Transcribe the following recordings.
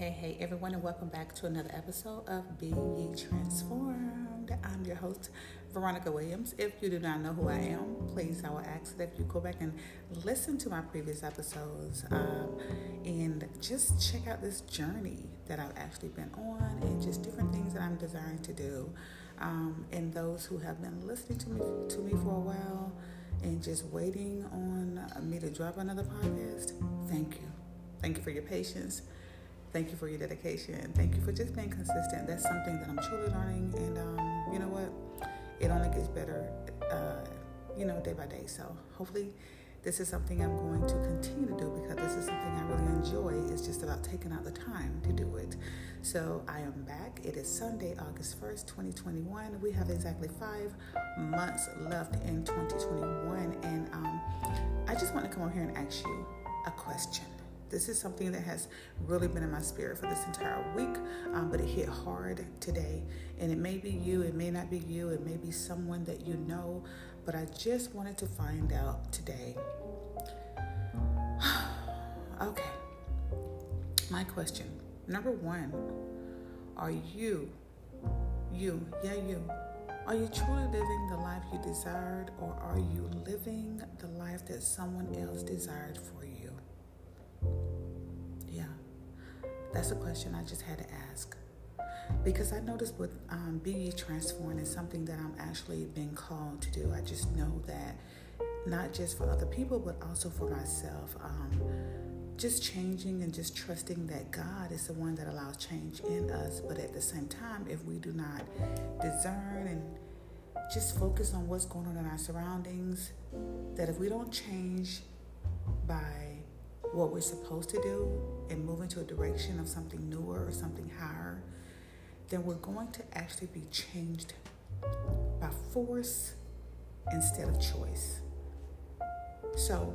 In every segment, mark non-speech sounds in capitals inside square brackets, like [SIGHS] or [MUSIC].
hey, hey, everyone, and welcome back to another episode of Be Ye Transformed. I'm your host, Veronica Williams. If you do not know who I am, please, I will ask that you go back and listen to my previous episodes um, and just check out this journey that I've actually been on and just different things that I'm desiring to do. Um, and those who have been listening to me to me for a while and just waiting on me to drop another podcast, thank you. Thank you for your patience. Thank you for your dedication. Thank you for just being consistent. That's something that I'm truly learning. And um, you know what? It only gets better, uh, you know, day by day. So hopefully, this is something I'm going to continue to do because this is something I really enjoy. It's just about taking out the time to do it. So I am back. It is Sunday, August 1st, 2021. We have exactly five months left in 2021. And um, I just want to come over here and ask you a question. This is something that has really been in my spirit for this entire week, um, but it hit hard today. And it may be you, it may not be you, it may be someone that you know, but I just wanted to find out today. [SIGHS] okay. My question number one Are you, you, yeah, you, are you truly living the life you desired, or are you living the life that someone else desired for you? That's a question I just had to ask. Because I noticed with um, Be Transformed is something that I'm actually being called to do. I just know that not just for other people, but also for myself. Um, just changing and just trusting that God is the one that allows change in us. But at the same time, if we do not discern and just focus on what's going on in our surroundings, that if we don't change by what we're supposed to do and move into a direction of something newer or something higher, then we're going to actually be changed by force instead of choice. So,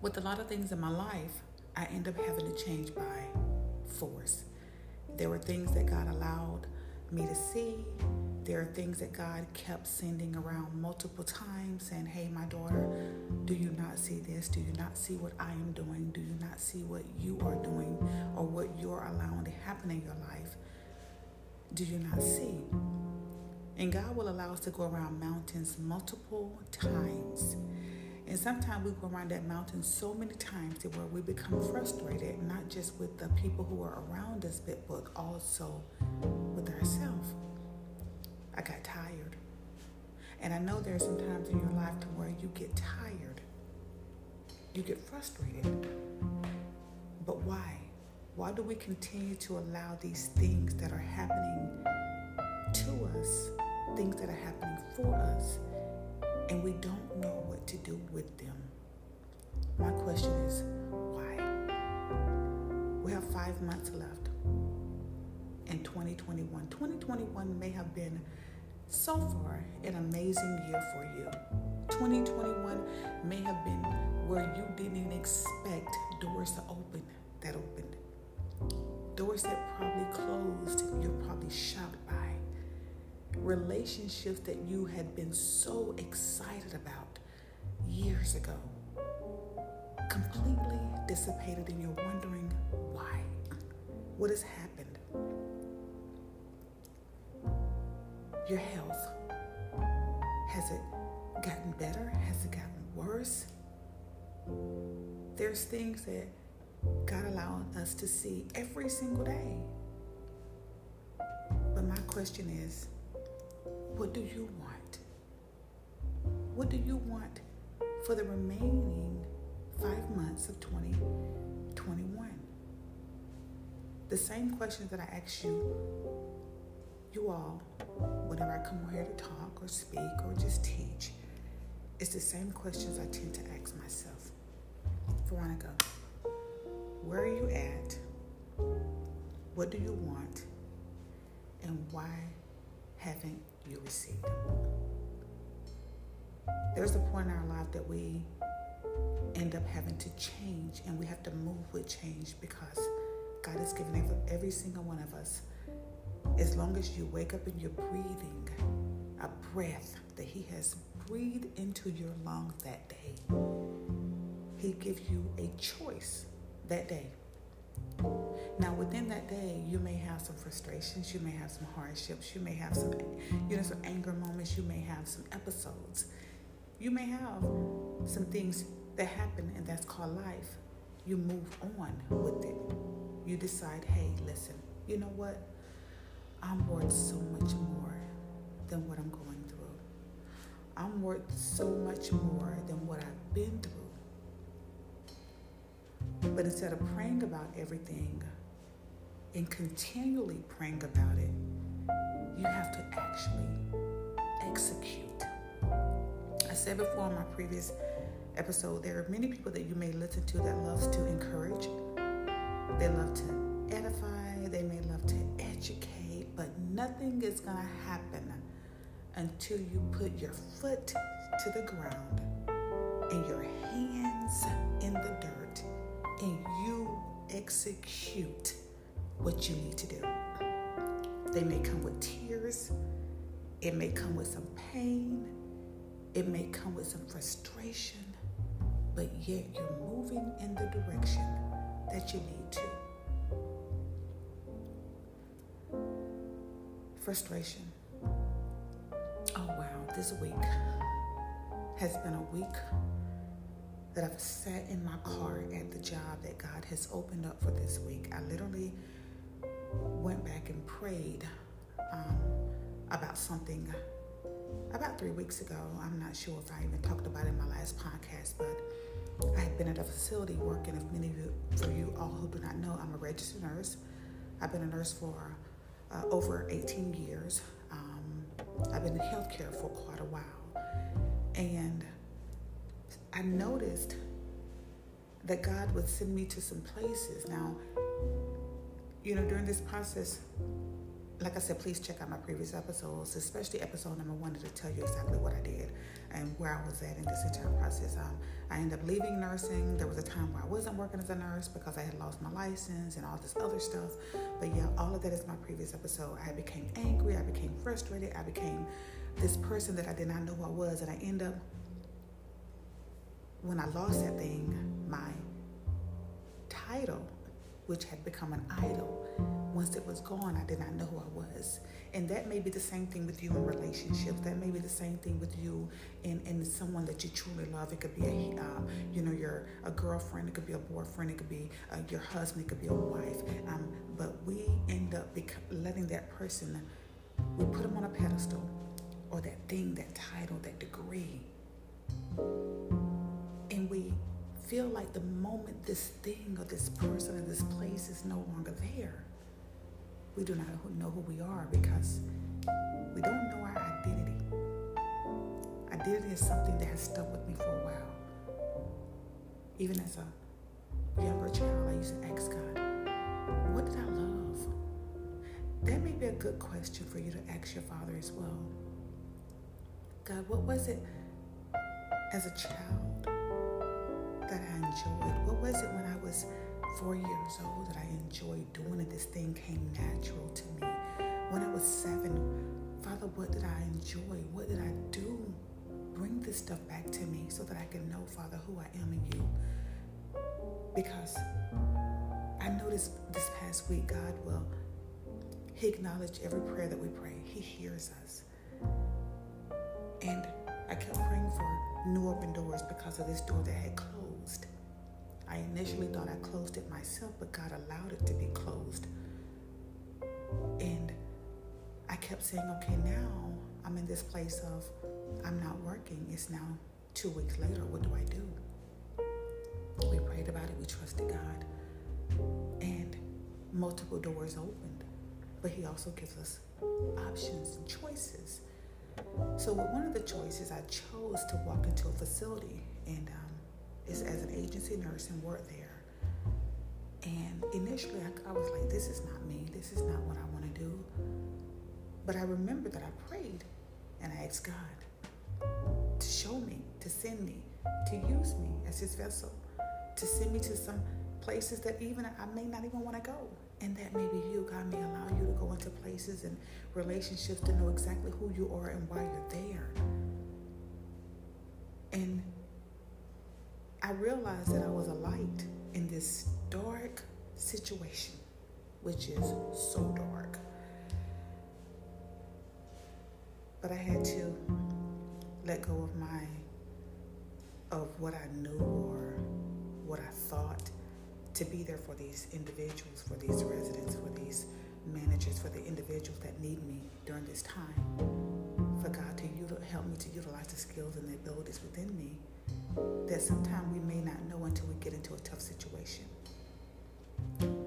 with a lot of things in my life, I end up having to change by force. There were things that God allowed me to see. There are things that God kept sending around multiple times saying, Hey, my daughter, do you not see this? Do you not see what I am doing? Do you not see what you are doing or what you're allowing to happen in your life? Do you not see? And God will allow us to go around mountains multiple times. And sometimes we go around that mountain so many times to where we become frustrated, not just with the people who are around us, but also with ourselves. I got tired. And I know there are some times in your life to where you get tired. You get frustrated. But why? Why do we continue to allow these things that are happening to us, things that are happening for us, and we don't know what to do with them. My question is, why? We have five months left in 2021. 2021 may have been so far an amazing year for you. 2021 may have been where you didn't expect doors to open that opened. Doors that probably closed, you're probably shocked by relationships that you had been so excited about years ago completely dissipated and you're wondering why. What has happened? Your health. Has it gotten better? Has it gotten worse? There's things that God allowing us to see every single day. But my question is, what do you want? What do you want for the remaining five months of 2021? The same questions that I ask you, you all, whenever I come over here to talk or speak or just teach, it's the same questions I tend to ask myself. Veronica, where are you at? What do you want? And why haven't you received them. There's a point in our life that we end up having to change and we have to move with change because God has given every, every single one of us, as long as you wake up and you're breathing, a breath that He has breathed into your lungs that day. He gives you a choice that day Now, within that day, you may have some frustrations, you may have some hardships, you may have some, you know, some anger moments, you may have some episodes, you may have some things that happen, and that's called life. You move on with it. You decide, hey, listen, you know what? I'm worth so much more than what I'm going through. I'm worth so much more than what I've been through. But instead of praying about everything and continually praying about it, you have to actually execute. I said before in my previous episode, there are many people that you may listen to that loves to encourage. They love to edify, is going to happen until you put your foot to the ground and your hands in the dirt and you execute what you need to do. They may come with tears, it may come with some pain, it may come with some frustration, but yet you're moving in the direction that you need Frustration. Oh wow, this week has been a week that I've sat in my car at the job that God has opened up for this week. I literally went back and prayed um, about something about three weeks ago. I'm not sure if I even talked about it in my last podcast, but I had been at a facility working. If many of you, for you all who do not know, I'm a registered nurse. I've been a nurse for uh, over 18 years. Um, I've been in healthcare for quite a while. And I noticed that God would send me to some places. Now, you know, during this process, like I said, please check out my previous episodes, especially episode number one, to tell you exactly what I did and where I was at in this entire process. Um, I ended up leaving nursing. There was a time where I wasn't working as a nurse because I had lost my license and all this other stuff. But yeah, all of that is my previous episode. I became angry. I became frustrated. I became this person that I did not know who I was, and I end up when I lost that thing, my title, which had become an idol, once it was gone, I did not know who I was. And that may be the same thing with you in relationships. That may be the same thing with you in, in someone that you truly love. It could be a, uh, you know, your a girlfriend. It could be a boyfriend. It could be uh, your husband. It could be a wife. Um, but we end up bec- letting that person, we put them on a pedestal, or that thing, that title, that degree and we feel like the moment this thing or this person or this place is no longer there, we do not know who we are because we don't know our identity. Identity is something that has stuck with me for a while. Even as a younger child, I used to ask God, what did I love? That may be a good question for you to ask your father as well. God, what was it as a child that I enjoyed? What was it when I was four years old that I enjoyed doing it? This thing came natural to me. When I was seven, Father, what did I enjoy? What did I do? Bring this stuff back to me so that I can know, Father, who I am in you. Because I noticed this past week, God will, He acknowledged every prayer that we pray. He hears us. And I kept praying for new open doors because of this door that had closed closed. I initially thought I closed it myself, but God allowed it to be closed. And I kept saying, okay, now I'm in this place of I'm not working. It's now two weeks later. What do I do? We prayed about it, we trusted God. And multiple doors opened. But He also gives us options and choices. So, with one of the choices, I chose to walk into a facility and um, is as an agency nurse and work there. And initially, I, I was like, this is not me. This is not what I want to do. But I remember that I prayed and I asked God to show me, to send me, to use me as his vessel, to send me to some places that even I may not even want to go. And that maybe you, God may allow you to go into places and relationships to know exactly who you are and why you're there. And I realized that I was a light in this dark situation, which is so dark. But I had to let go of my of what I knew or what I thought to be there for these individuals, for these residents, for these managers, for the individuals that need me during this time. For God to util- help me to utilize the skills and the abilities within me that sometimes we may not know until we get into a tough situation.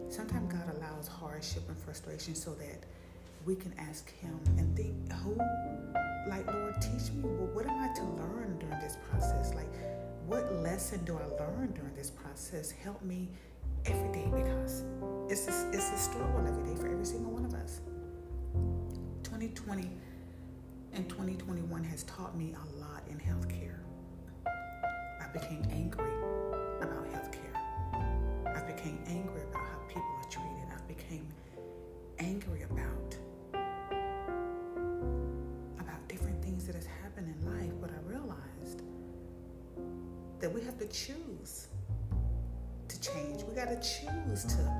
Sometimes God allows hardship and frustration so that we can ask Him and think, who, like, Lord, teach me, well, what am I to learn during this process? Like, what lesson do I learn during this process? Help me every day because it's a, it's a struggle every day for every single one of us. 2020 and 2021 has taught me a lot became angry about healthcare. I became angry about how people are treated. I became angry about about different things that has happened in life, but I realized that we have to choose to change. We got to choose to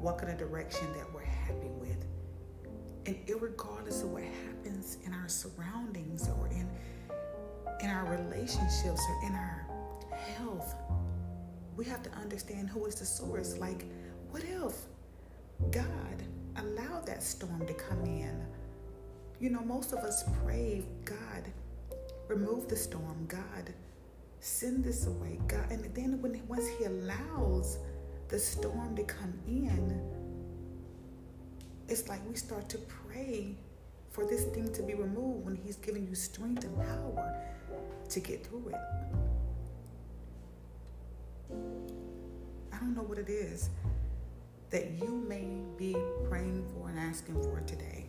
walk in a direction that we're happy with. And regardless of what happens in our surroundings or in in our relationships or in our health, we have to understand who is the source. Like, what if God allowed that storm to come in? You know, most of us pray, God, remove the storm. God, send this away, God. And then when once He allows the storm to come in, it's like we start to pray for this thing to be removed when He's giving you strength and power to get through it. I don't know what it is that you may be praying for and asking for today.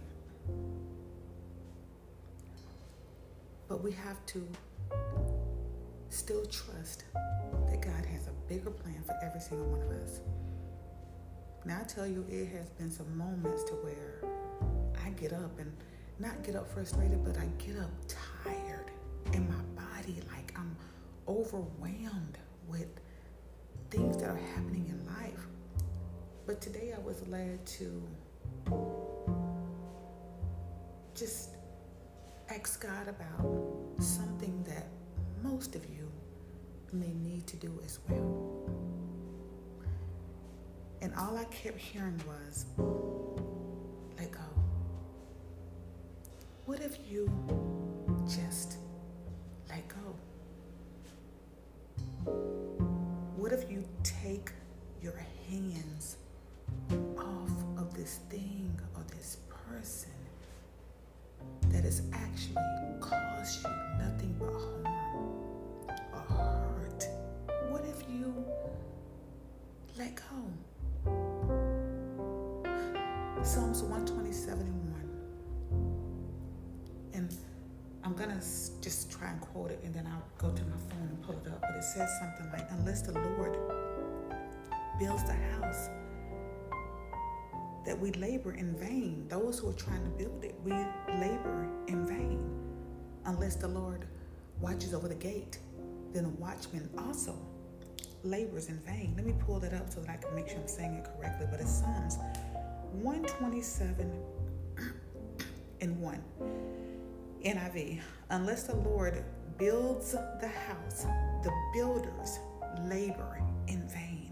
But we have to still trust that God has a bigger plan for every single one of us. Now, I tell you, it has been some moments to where I get up and not get up frustrated, but I get up tired in my body, like I'm overwhelmed with things that are happening in life. But today I was led to just ask God about something that most of you may need to do as well. And all I kept hearing was, let go. What if you just actually caused you nothing but harm or hurt? What if you let go? Psalms 127 and 1. And I'm going to just try and quote it and then I'll go to my phone and pull it up. But it says something like, Unless the Lord builds the house, that we labor in vain. Those who are trying to build it, we labor in vain. Unless the Lord watches over the gate, then the watchman also labors in vain. Let me pull that up so that I can make sure I'm saying it correctly. But it's Psalms 127 [CLEARS THROAT] and 1. NIV. Unless the Lord builds the house, the builders labor in vain.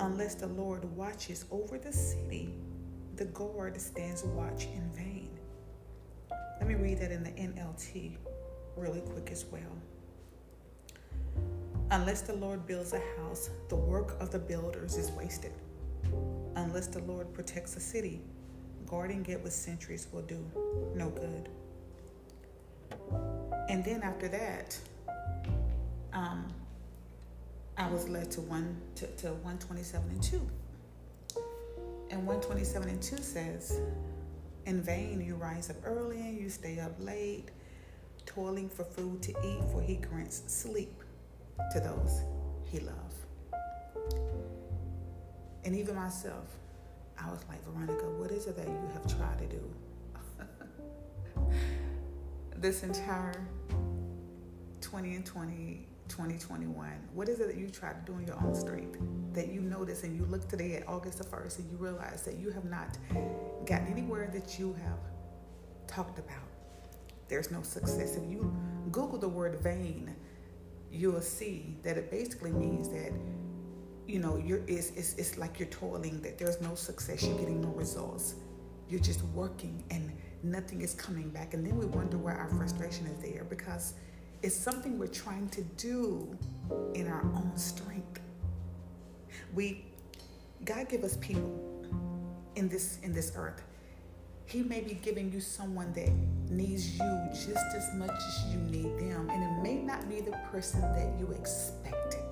Unless the Lord watches over the city, the guard stands watch in vain. Let me read that in the NLT really quick as well. Unless the Lord builds a house, the work of the builders is wasted. Unless the Lord protects a city, guarding it with sentries will do no good. And then after that, um, I was led to one to, to 127 and 2. And 127 and 2 says, In vain you rise up early and you stay up late, toiling for food to eat, for he grants sleep to those he loves. And even myself, I was like, Veronica, what is it that you have tried to do? [LAUGHS] this entire 20 and 20 2021? What is it that you try to do in your own strength that you notice and you look today at August the 1st and you realize that you have not gotten anywhere that you have talked about? There's no success. If you Google the word vain, you'll see that it basically means that you know you're it's, it's, it's like you're toiling that there's no success you're getting no results you're just working and nothing is coming back and then we wonder why our frustration is there because it's something we're trying to do in our own strength. We god give us people in this in this earth. He may be giving you someone that needs you just as much as you need them and it may not be the person that you expected.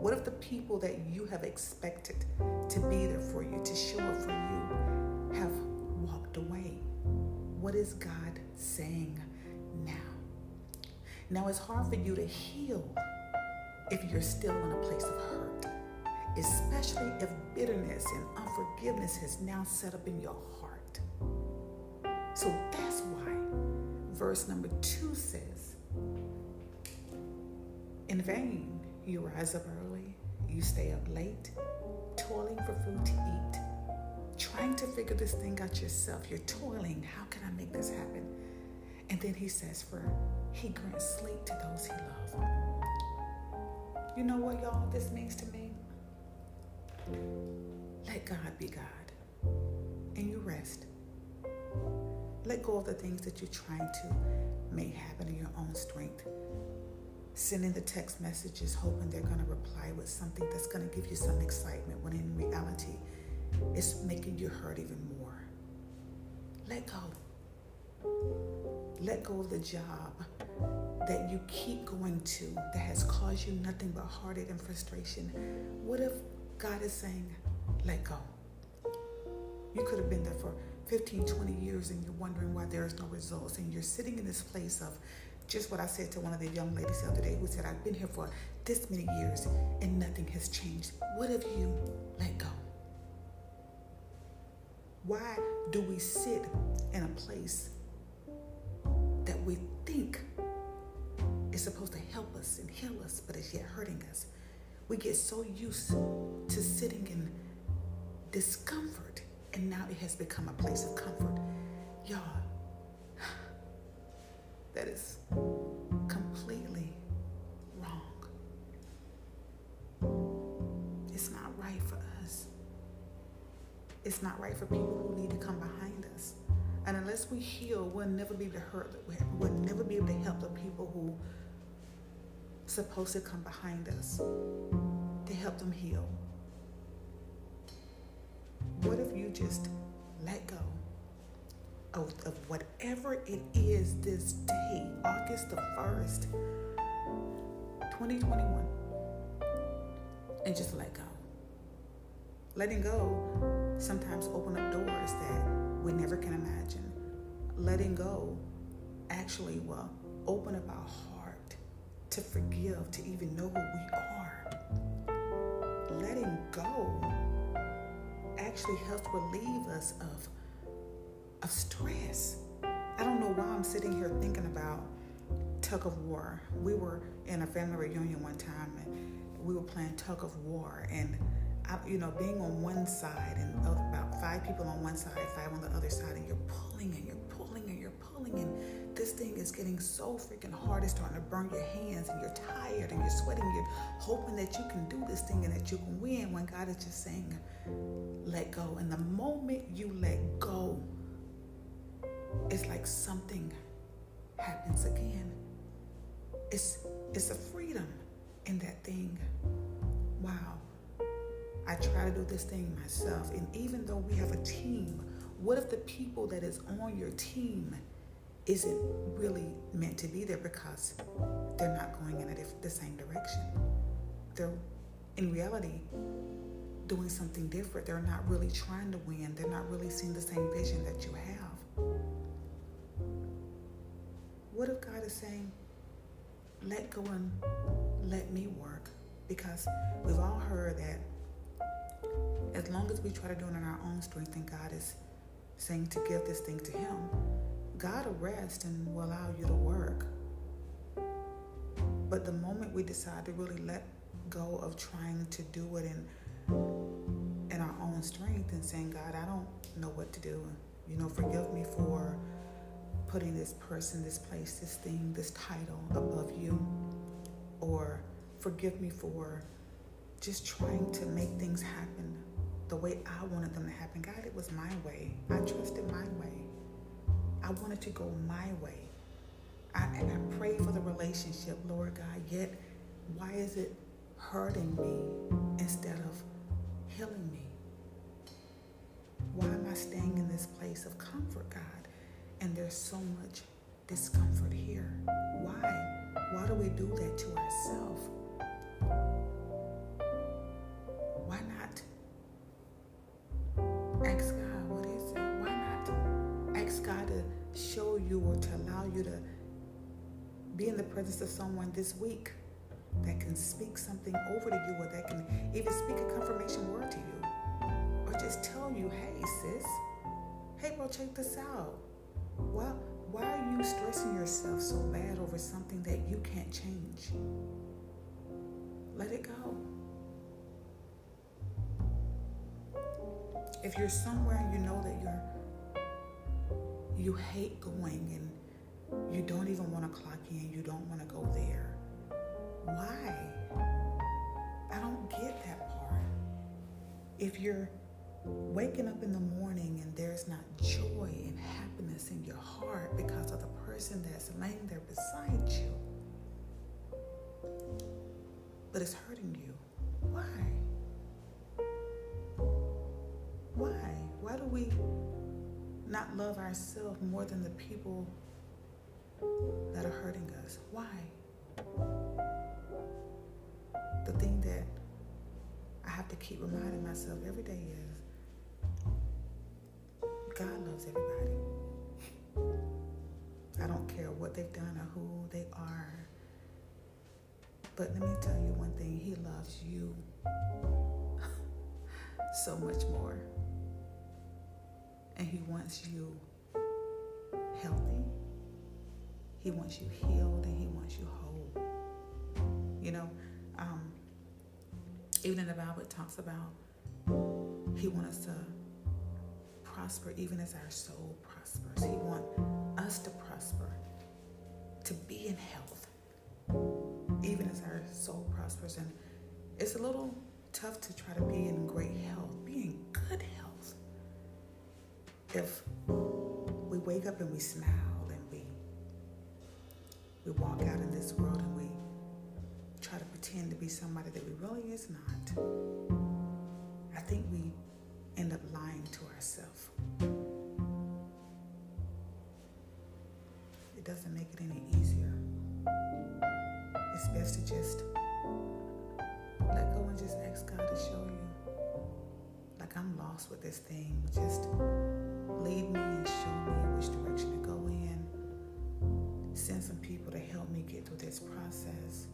What if the people that you have expected to be there for you to show up for you have walked away? What is god saying now now, it's hard for you to heal if you're still in a place of hurt, especially if bitterness and unforgiveness has now set up in your heart. So that's why verse number two says, In vain you rise up early, you stay up late, toiling for food to eat, trying to figure this thing out yourself. You're toiling. How can I make this happen? And then he says, For he grants sleep to those he loves. You know what, y'all, this means to me? Let God be God. And you rest. Let go of the things that you're trying to make happen in your own strength. Sending the text messages hoping they're going to reply with something that's going to give you some excitement when in reality it's making you hurt even more. Let go. Let go of the job that you keep going to that has caused you nothing but heartache and frustration. What if God is saying, let go? You could have been there for 15, 20 years and you're wondering why there is no results. And you're sitting in this place of just what I said to one of the young ladies the other day who said, I've been here for this many years and nothing has changed. What if you let go? Why do we sit in a place that we think is supposed to help us and heal us, but is yet hurting us. We get so used to sitting in discomfort, and now it has become a place of comfort. Y'all, [SIGHS] that is completely wrong. It's not right for us. It's not right for people who need to come unless we heal, we'll never be able to hurt, we'll never be able to help the people who supposed to come behind us to help them heal. What if you just let go of, of whatever it is this day, August the 1st, 2021, and just let go? Letting go sometimes open up doors that we never can imagine. Letting go actually will open up our heart to forgive, to even know who we are. Letting go actually helps relieve us of, of stress. I don't know why I'm sitting here thinking about tug of war. We were in a family reunion one time and we were playing tug of war and I, you know, being on one side and about five people on one side, five on the other side, and you're pulling and you're pulling and you're pulling, and this thing is getting so freaking hard. It's starting to burn your hands, and you're tired and you're sweating. You're hoping that you can do this thing and that you can win when God is just saying, let go. And the moment you let go, it's like something happens again. It's it's a freedom in that thing. Wow. I try to do this thing myself. And even though we have a team, what if the people that is on your team isn't really meant to be there because they're not going in diff- the same direction? They're, in reality, doing something different. They're not really trying to win. They're not really seeing the same vision that you have. What if God is saying, let go and let me work? Because we've all heard that as long as we try to do it in our own strength and God is saying to give this thing to Him, God will rest and will allow you to work. But the moment we decide to really let go of trying to do it in in our own strength and saying, God, I don't know what to do. You know, forgive me for putting this person, this place, this thing, this title above you. Or forgive me for just trying to make things happen the way I wanted them to happen. God, it was my way. I trusted my way. I wanted to go my way. I, and I pray for the relationship, Lord God, yet why is it hurting me instead of healing me? Why am I staying in this place of comfort, God? And there's so much discomfort here. Why? Why do we do that to ourselves? Be in the presence of someone this week that can speak something over to you or that can even speak a confirmation word to you or just tell you, hey, sis, hey, bro, check this out. Why, why are you stressing yourself so bad over something that you can't change? Let it go. If you're somewhere you know that you're you hate going and you don't even want to clock in, you don't want to go there. Why? I don't get that part. If you're waking up in the morning and there's not joy and happiness in your heart because of the person that's laying there beside you, but it's hurting you. Why? Why? Why do we not love ourselves more than the people that are hurting us? Why? The thing that I have to keep reminding myself every day is God loves everybody. I don't care what they've done or who they are. But let me tell you one thing He loves you [LAUGHS] so much more. And He wants you healthy, He wants you healed, and He wants you whole. You know, um, even in the Bible, it talks about He wants us to prosper even as our soul prospers. He wants us to prosper, to be in health even as our soul prospers. And it's a little tough to try to be in great health, be in good health. If we wake up and we smile we walk out in this world and we try to pretend to be somebody that we really is not, I think we end up lying to ourselves. It doesn't make it any easier it's best to just let go and just ask God to show you. Like I'm lost with this thing. Just lead me and show me which direction to go in. Send some people to help me get through this process.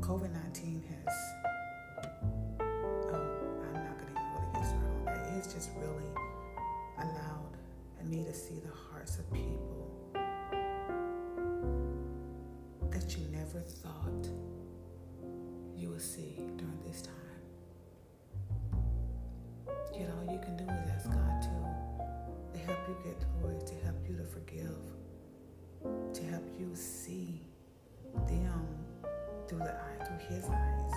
COVID 19 has, oh, I'm not going to even really get started on that. It's just really allowed me to see the hearts of people that you never thought you would see during this time. Yet all you can do is ask God to, to help you get through it, to help you to forgive, to help you see them through the eye, through His eyes,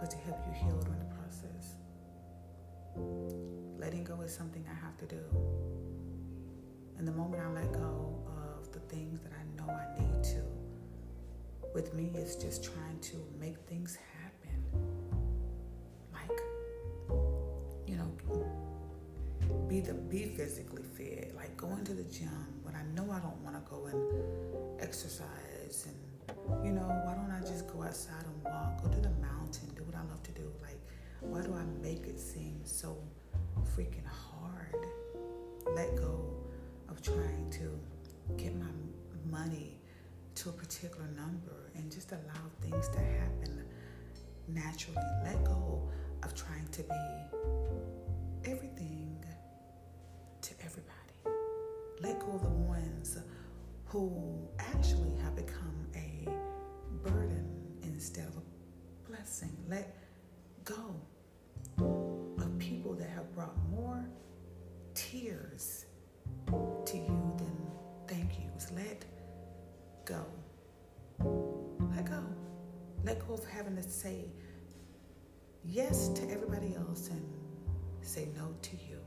but to help you heal during the process. Letting go is something I have to do. And the moment I let go of the things that I know I need to, with me it's just trying to make things happen. Be the be physically fit, like going to the gym when I know I don't want to go and exercise and you know, why don't I just go outside and walk, go to the mountain, do what I love to do? Like, why do I make it seem so freaking hard? Let go of trying to get my money to a particular number and just allow things to happen naturally. Let go of trying to be everything everybody. Let go of the ones who actually have become a burden instead of a blessing. Let go of people that have brought more tears to you than thank yous. Let go. Let go. Let go of having to say yes to everybody else and say no to you.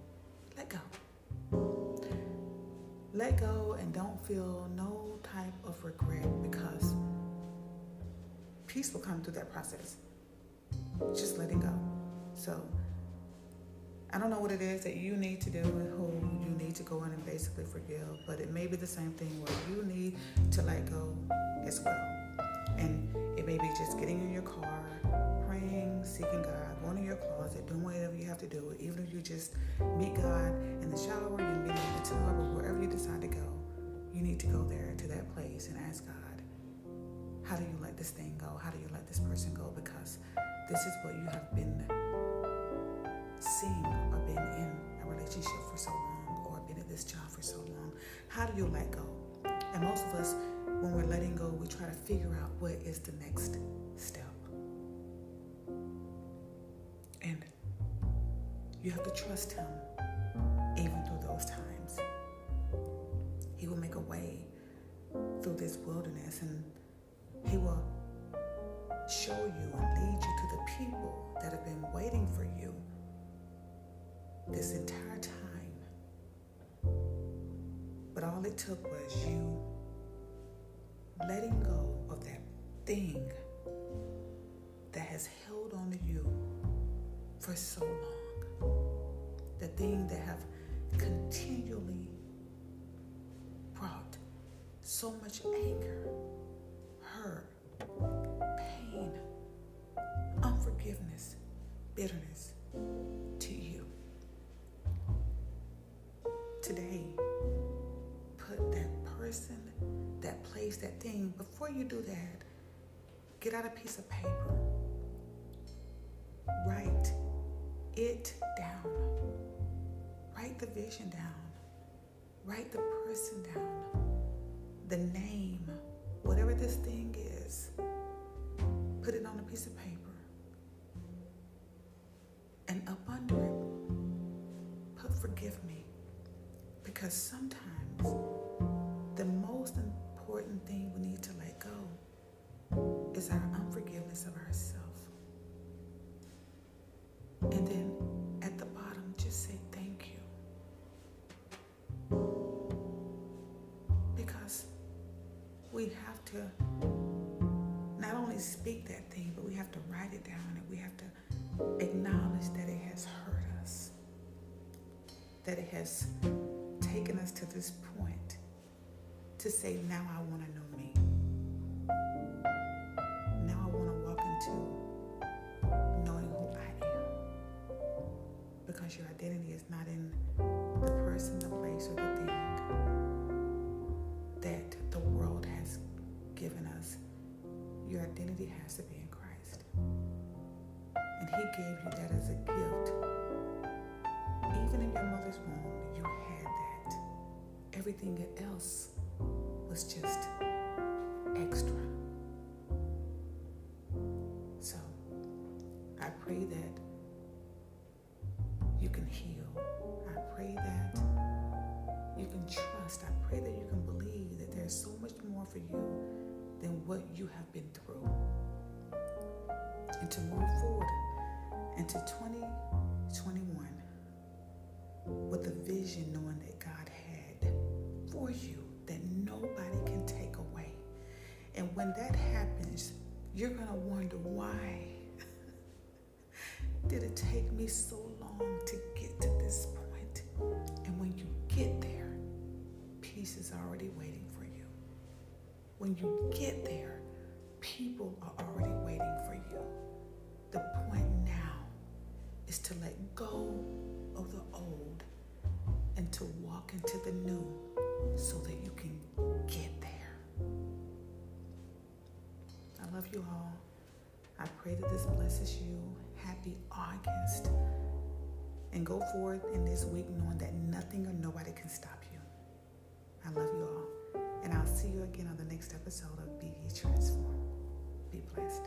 Let go. Let go and don't feel no type of regret because peace will come through that process. Just letting go. So, I don't know what it is that you need to do and who you need to go in and basically forgive, but it may be the same thing where you need to let go as well. And it may be just getting in your car, praying, seeking God, going in your closet, doing whatever you have to do. Even if you just meet God in the shower, you meet in the tub, or wherever you decide to go, you need to go there to that place and ask God, how do you let this thing go? How do you let this person go? Because this is what you have been seeing or been in a relationship for so long or been at this job for so long. How do you let go? And most of us, when we're letting go, we try to figure out what is the next step. And you have to trust Him even through those times. He will make a way through this wilderness and He will show you and lead you to the people that have been waiting for you this entire time. But all it took was you letting go of that thing that has held on to you for so long. The thing that have continually brought so much anger, hurt, pain, unforgiveness, bitterness to you. Today, put that person, that place, that thing, before you do that, get out a piece of paper. It down. Write the vision down. Write the person down. The name, whatever this thing is, put it on a piece of paper. And up under it, put forgive me. Because sometimes the most important thing we need to let go is our unforgiveness of ourselves. And then has taken us to this point to say, now I want to know me. Now I want to walk into knowing who I am. Because your identity is not in the person, the place, or the thing that the world has given us. Your identity has to be in Christ. And He gave you that as a gift. Even in your mother's womb, you had that. Everything else was just extra. So I pray that you can heal. I pray that you can trust. I pray that you can believe that there's so much more for you than what you have been through. And to move forward into 2021 with a vision knowing that God had for you that nobody can take away. And when that happens, you're going to wonder why [LAUGHS] did it take me so long to get to this point? And when you get there, peace is already waiting for you. When you get there, people are already waiting for you. The point now is to let go of the old and to walk into the new so that you can get there. I love you all. I pray that this blesses you. Happy August. And go forth in this week knowing that nothing or nobody can stop you. I love you all. And I'll see you again on the next episode of Be Transformed. Be blessed.